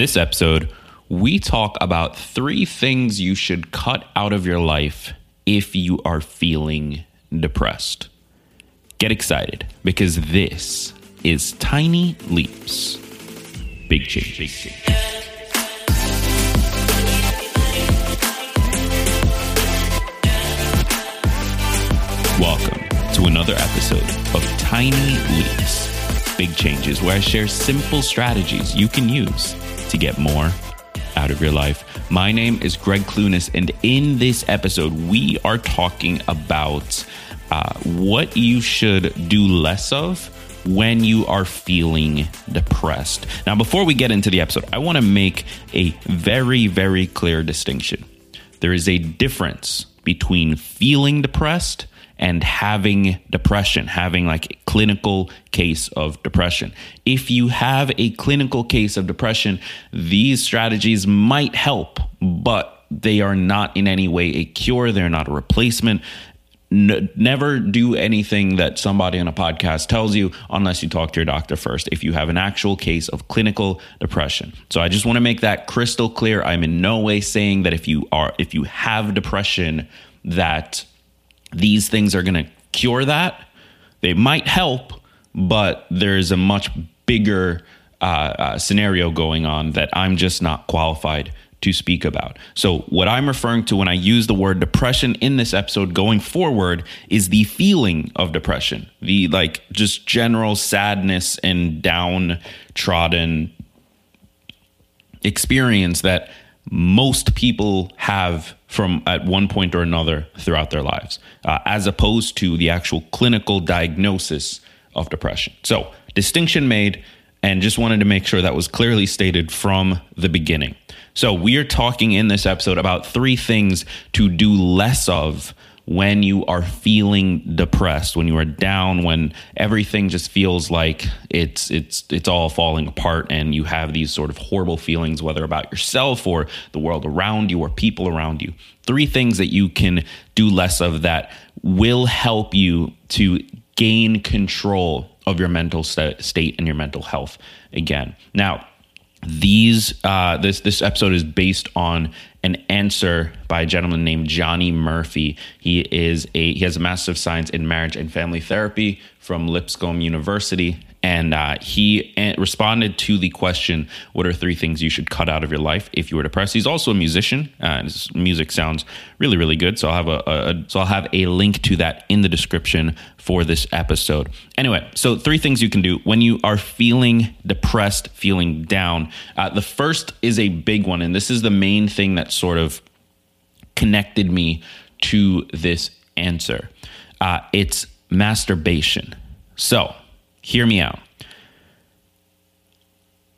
this episode, we talk about three things you should cut out of your life if you are feeling depressed. Get excited because this is Tiny Leaps. Big change, big change. Welcome to another episode of Tiny Leaps, Big Changes, where I share simple strategies you can use to get more out of your life. My name is Greg Clunis, and in this episode, we are talking about uh, what you should do less of when you are feeling depressed. Now, before we get into the episode, I want to make a very, very clear distinction. There is a difference between feeling depressed and having depression, having like a clinical case of depression. If you have a clinical case of depression, these strategies might help, but they are not in any way a cure. They're not a replacement. Never do anything that somebody on a podcast tells you unless you talk to your doctor first if you have an actual case of clinical depression so i just want to make that crystal clear i'm in no way saying that if you are if you have depression that these things are going to cure that. They might help, but there's a much bigger uh, uh, scenario going on that I'm just not qualified to speak about. So, what I'm referring to when I use the word depression in this episode going forward is the feeling of depression, the like just general sadness and downtrodden experience that most people have from at one point or another throughout their lives, uh, as opposed to the actual clinical diagnosis of depression. So, distinction made, and just wanted to make sure that was clearly stated from the beginning. So, we are talking in this episode about three things to do less of when you are feeling depressed, when you are down, when everything just feels like it's it's it's all falling apart and you have these sort of horrible feelings whether about yourself or the world around you or people around you. Three things that you can do less of that will help you to gain control of your mental st- state and your mental health again. Now, these uh, this this episode is based on an answer by a gentleman named Johnny Murphy. He is a he has a master of science in marriage and family therapy from Lipscomb University, and uh, he responded to the question, "What are three things you should cut out of your life if you were depressed?" He's also a musician. Uh, his music sounds really, really good. So I'll have a, a, so I'll have a link to that in the description for this episode. Anyway, so three things you can do when you are feeling depressed, feeling down. Uh, the first is a big one, and this is the main thing that sort of connected me to this answer. Uh, it's masturbation. So hear me out.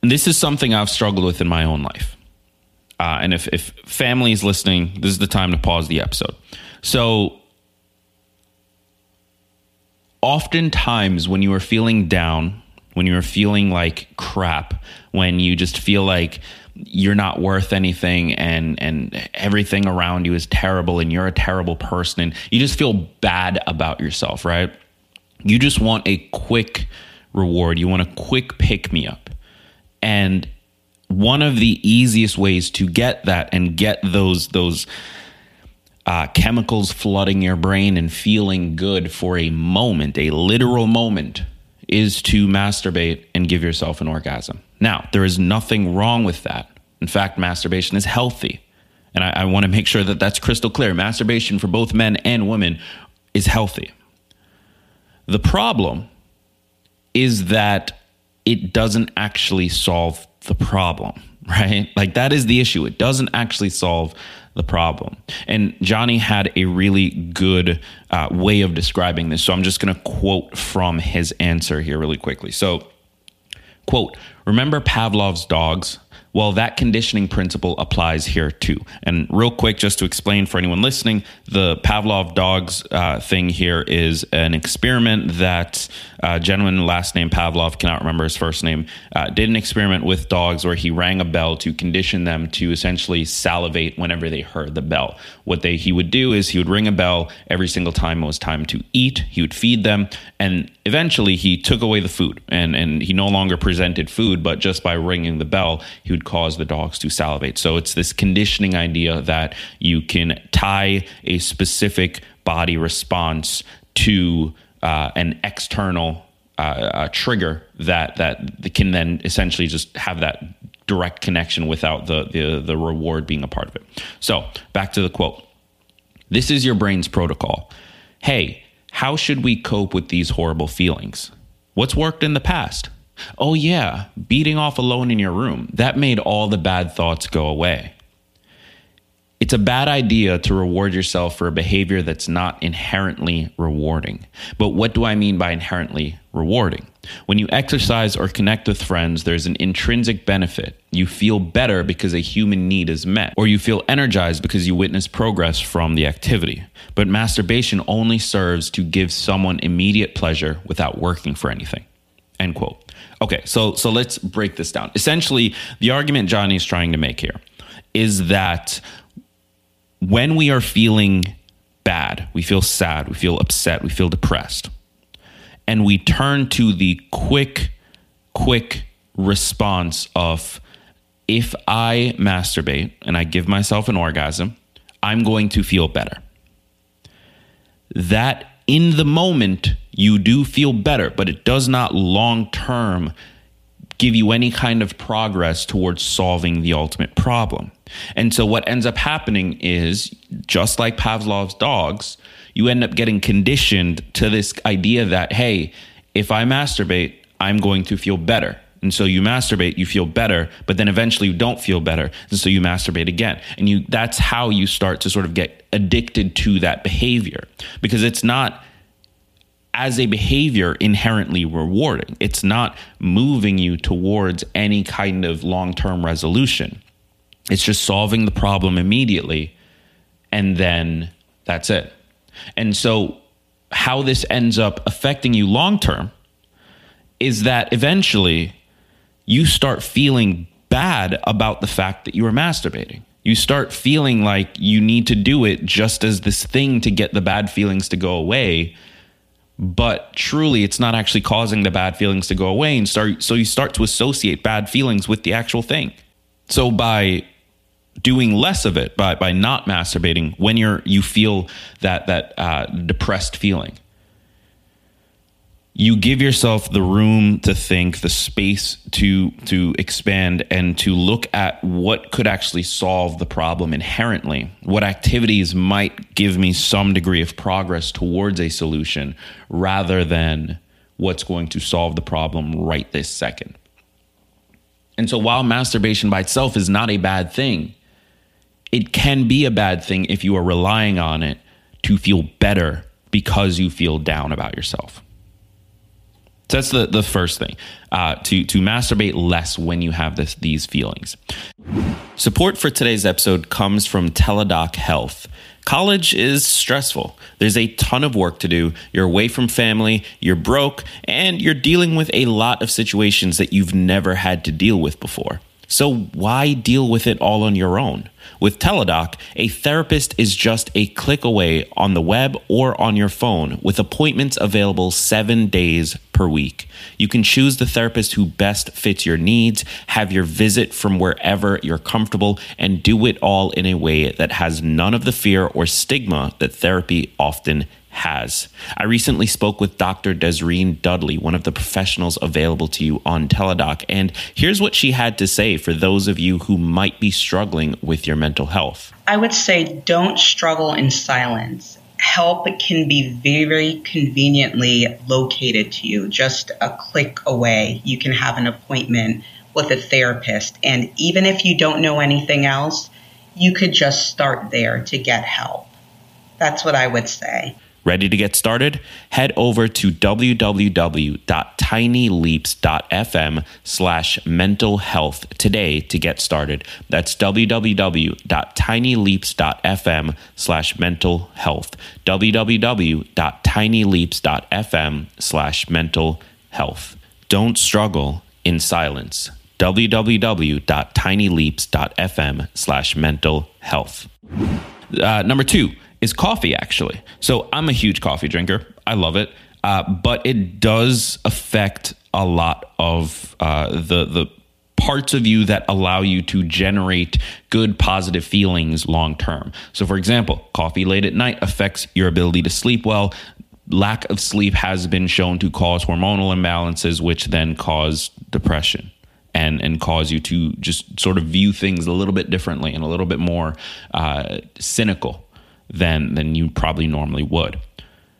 And this is something I've struggled with in my own life. Uh, and if, if family is listening, this is the time to pause the episode. So, oftentimes when you are feeling down, when you are feeling like crap, when you just feel like you're not worth anything and and everything around you is terrible and you're a terrible person and you just feel bad about yourself, right? You just want a quick reward. You want a quick pick me up. And one of the easiest ways to get that and get those those uh, chemicals flooding your brain and feeling good for a moment, a literal moment, is to masturbate and give yourself an orgasm. Now, there is nothing wrong with that. In fact, masturbation is healthy. And I, I want to make sure that that's crystal clear. Masturbation for both men and women is healthy. The problem is that it doesn't actually solve the problem, right? Like that is the issue. It doesn't actually solve the problem. And Johnny had a really good uh, way of describing this. So I'm just going to quote from his answer here really quickly. So, quote, remember Pavlov's dogs? Well, that conditioning principle applies here too. And real quick, just to explain for anyone listening, the Pavlov dogs uh, thing here is an experiment that uh, gentleman, last name Pavlov, cannot remember his first name, uh, did an experiment with dogs where he rang a bell to condition them to essentially salivate whenever they heard the bell. What they he would do is he would ring a bell every single time it was time to eat. He would feed them, and eventually he took away the food and, and he no longer presented food, but just by ringing the bell, he would cause the dogs to salivate. So it's this conditioning idea that you can tie a specific body response to uh, an external uh, trigger that that can then essentially just have that direct connection without the, the the reward being a part of it. So back to the quote. This is your brain's protocol. Hey, how should we cope with these horrible feelings? What's worked in the past? Oh, yeah, beating off alone in your room. That made all the bad thoughts go away. It's a bad idea to reward yourself for a behavior that's not inherently rewarding. But what do I mean by inherently rewarding? When you exercise or connect with friends, there's an intrinsic benefit. You feel better because a human need is met, or you feel energized because you witness progress from the activity. But masturbation only serves to give someone immediate pleasure without working for anything. End quote. Okay, so so let's break this down. Essentially, the argument Johnny's trying to make here is that when we are feeling bad, we feel sad, we feel upset, we feel depressed, and we turn to the quick, quick response of if I masturbate and I give myself an orgasm, I'm going to feel better. That in the moment, you do feel better, but it does not long term give you any kind of progress towards solving the ultimate problem. And so what ends up happening is just like Pavlov's dogs, you end up getting conditioned to this idea that, hey, if I masturbate, I'm going to feel better. And so you masturbate, you feel better, but then eventually you don't feel better. And so you masturbate again. And you that's how you start to sort of get addicted to that behavior because it's not as a behavior inherently rewarding. It's not moving you towards any kind of long term resolution. It's just solving the problem immediately, and then that's it. And so, how this ends up affecting you long term is that eventually you start feeling bad about the fact that you are masturbating. You start feeling like you need to do it just as this thing to get the bad feelings to go away but truly it's not actually causing the bad feelings to go away and start so you start to associate bad feelings with the actual thing so by doing less of it by by not masturbating when you're you feel that that uh, depressed feeling you give yourself the room to think, the space to to expand and to look at what could actually solve the problem inherently. What activities might give me some degree of progress towards a solution rather than what's going to solve the problem right this second. And so while masturbation by itself is not a bad thing, it can be a bad thing if you are relying on it to feel better because you feel down about yourself. So that's the, the first thing uh, to, to masturbate less when you have this, these feelings. Support for today's episode comes from Teladoc Health. College is stressful. There's a ton of work to do. You're away from family, you're broke, and you're dealing with a lot of situations that you've never had to deal with before. So why deal with it all on your own? With Teladoc, a therapist is just a click away on the web or on your phone with appointments available seven days per week. You can choose the therapist who best fits your needs, have your visit from wherever you're comfortable, and do it all in a way that has none of the fear or stigma that therapy often has. I recently spoke with Dr. Desreen Dudley, one of the professionals available to you on Teladoc, and here's what she had to say for those of you who might be struggling with your mental health. I would say don't struggle in silence. Help can be very conveniently located to you, just a click away. You can have an appointment with a therapist, and even if you don't know anything else, you could just start there to get help. That's what I would say. Ready to get started? Head over to www.tinyleaps.fm slash mental health today to get started. That's www.tinyleaps.fm slash mental health. www.tinyleaps.fm slash mental health. Don't struggle in silence. www.tinyleaps.fm slash mental health. Uh, number two, is coffee, actually. So I'm a huge coffee drinker. I love it. uh, but it does affect a lot of uh, the the parts of you that allow you to generate good positive feelings long term. So for example, coffee late at night affects your ability to sleep well. Lack of sleep has been shown to cause hormonal imbalances which then cause depression and and cause you to just sort of view things a little bit differently and a little bit more uh, cynical than than you probably normally would.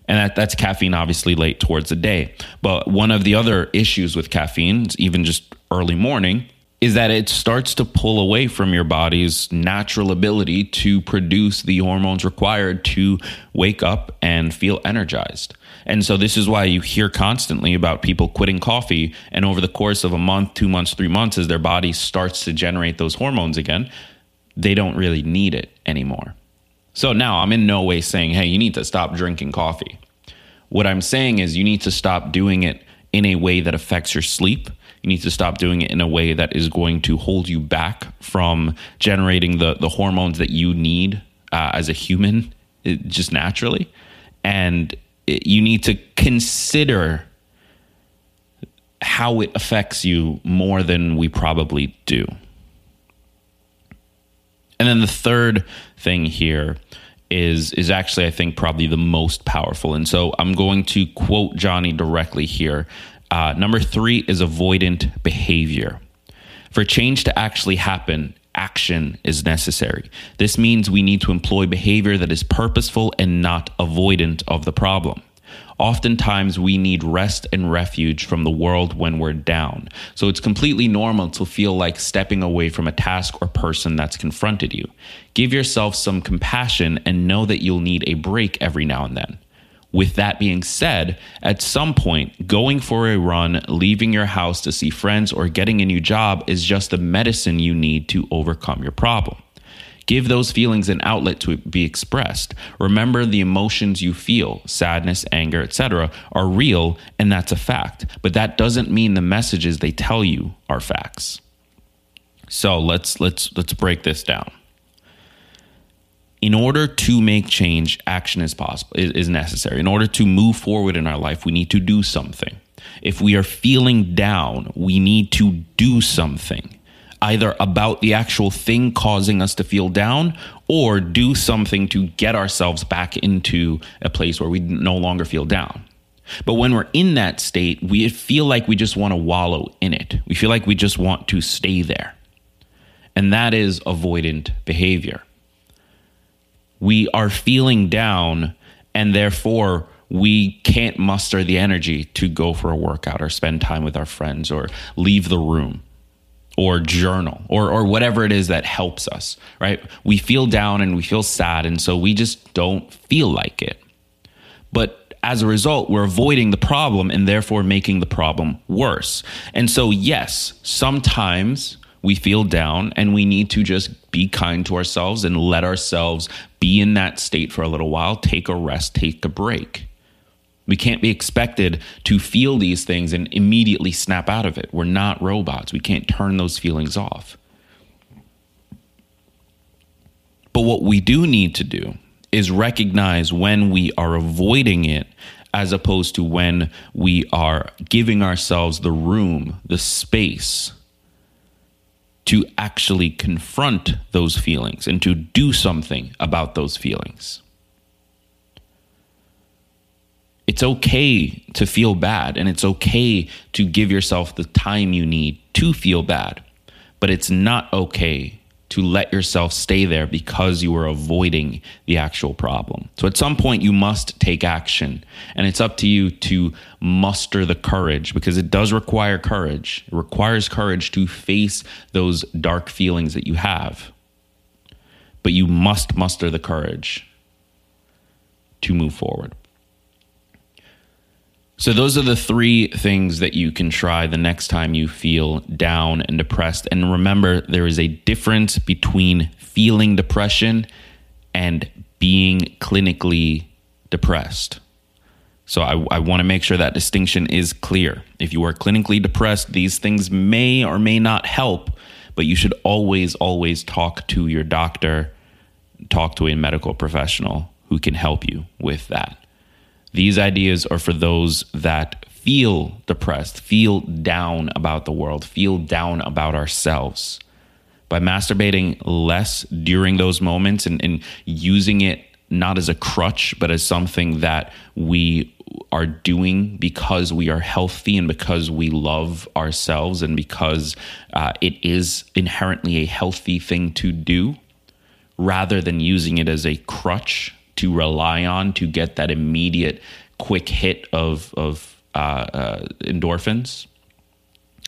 And that, that's caffeine obviously late towards the day. But one of the other issues with caffeine even just early morning is that it starts to pull away from your body's natural ability to produce the hormones required to wake up and feel energized. And so this is why you hear constantly about people quitting coffee and over the course of a month two months three months as their body starts to generate those hormones again they don't really need it anymore so now I'm in no way saying, hey, you need to stop drinking coffee. What I'm saying is you need to stop doing it in a way that affects your sleep. You need to stop doing it in a way that is going to hold you back from generating the, the hormones that you need uh, as a human, it, just naturally. And it, you need to consider how it affects you more than we probably do. And then the third thing here is is actually I think probably the most powerful. And so I'm going to quote Johnny directly here. Uh, number three is avoidant behavior. For change to actually happen, action is necessary. This means we need to employ behavior that is purposeful and not avoidant of the problem. Oftentimes, we need rest and refuge from the world when we're down. So it's completely normal to feel like stepping away from a task or person that's confronted you. Give yourself some compassion and know that you'll need a break every now and then. With that being said, at some point, going for a run, leaving your house to see friends, or getting a new job is just the medicine you need to overcome your problem. Give those feelings an outlet to be expressed. Remember the emotions you feel, sadness, anger, etc., are real and that's a fact. But that doesn't mean the messages they tell you are facts. So let's let's let's break this down. In order to make change, action is possible is, necessary. In order to move forward in our life, we need to do something. If we are feeling down, we need to do something either about the actual thing causing us to feel down or do something to get ourselves back into a place where we no longer feel down. But when we're in that state, we feel like we just want to wallow in it. We feel like we just want to stay there. And that is avoidant behavior. We are feeling down, and therefore, we can't muster the energy to go for a workout or spend time with our friends or leave the room or journal or or whatever it is that helps us, right? We feel down and we feel sad and so we just don't feel like it. But as a result, we're avoiding the problem and therefore making the problem worse. And so yes, sometimes we feel down and we need to just be kind to ourselves and let ourselves be in that state for a little while, take a rest, take a break. We can't be expected to feel these things and immediately snap out of it. We're not robots. We can't turn those feelings off. But what we do need to do is recognize when we are avoiding it as opposed to when we are giving ourselves the room, the space to actually confront those feelings and to do something about those feelings it's okay to feel bad and it's okay to give yourself the time you need to feel bad. But it's not okay to let yourself stay there because you are avoiding the actual problem. So at some point, you must take action. And it's up to you to muster the courage because it does require courage. It requires courage to face those dark feelings that you have. But you must muster the courage to move forward. So, those are the three things that you can try the next time you feel down and depressed. And remember, there is a difference between feeling depression and being clinically depressed. So, I, I want to make sure that distinction is clear. If you are clinically depressed, these things may or may not help, but you should always, always talk to your doctor, talk to a medical professional who can help you with that. These ideas are for those that feel depressed, feel down about the world, feel down about ourselves. By masturbating less during those moments and, and using it not as a crutch, but as something that we are doing because we are healthy and because we love ourselves and because uh, it is inherently a healthy thing to do, rather than using it as a crutch to rely on to get that immediate quick hit of, of uh, uh, endorphins,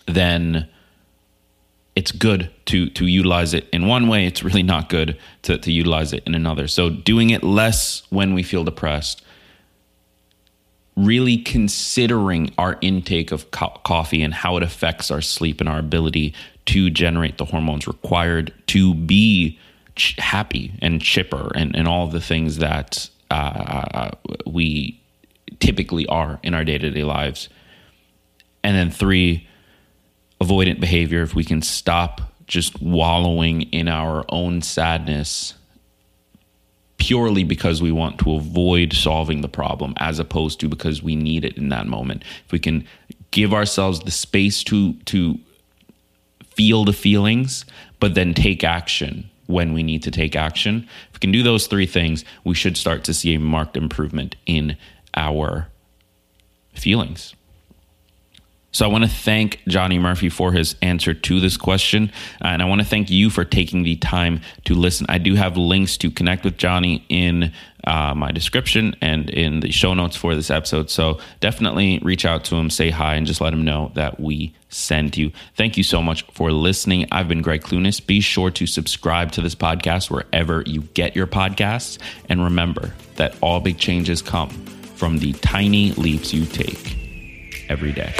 then it's good to to utilize it in one way. It's really not good to, to utilize it in another. So doing it less when we feel depressed, really considering our intake of co- coffee and how it affects our sleep and our ability to generate the hormones required to be ch- happy and chipper and, and all the things that uh, we typically are in our day to day lives. And then three, avoidant behavior. If we can stop just wallowing in our own sadness purely because we want to avoid solving the problem as opposed to because we need it in that moment. If we can give ourselves the space to to feel the feelings but then take action when we need to take action. If we can do those three things, we should start to see a marked improvement in our feelings. So I want to thank Johnny Murphy for his answer to this question. And I want to thank you for taking the time to listen. I do have links to connect with Johnny in uh, my description and in the show notes for this episode. So definitely reach out to him, say hi, and just let him know that we sent you. Thank you so much for listening. I've been Greg Clunis. Be sure to subscribe to this podcast wherever you get your podcasts. And remember that all big changes come from the tiny leaps you take every day.